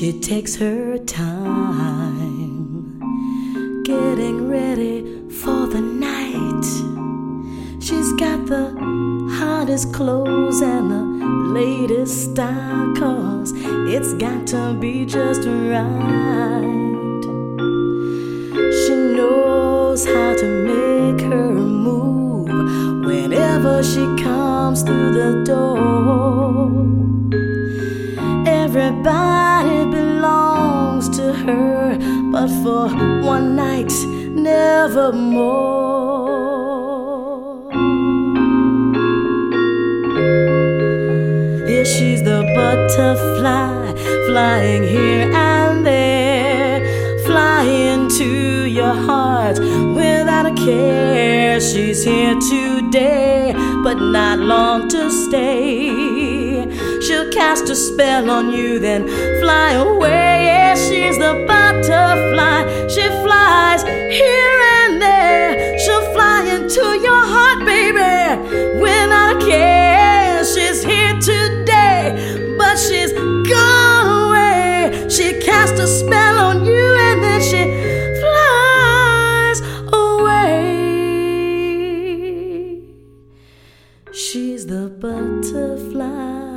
She takes her time getting ready for the night. She's got the hottest clothes and the latest style, cause it's got to be just right. She knows how to make her move whenever she comes through the door. One night, nevermore. Yeah, she's the butterfly flying here and there, flying to your heart without a care. She's here today, but not long to stay. She'll cast a spell on you, then fly away. Yeah, she's the butterfly. Into your heart, baby, without a care. She's here today, but she's gone away. She cast a spell on you, and then she flies away. She's the butterfly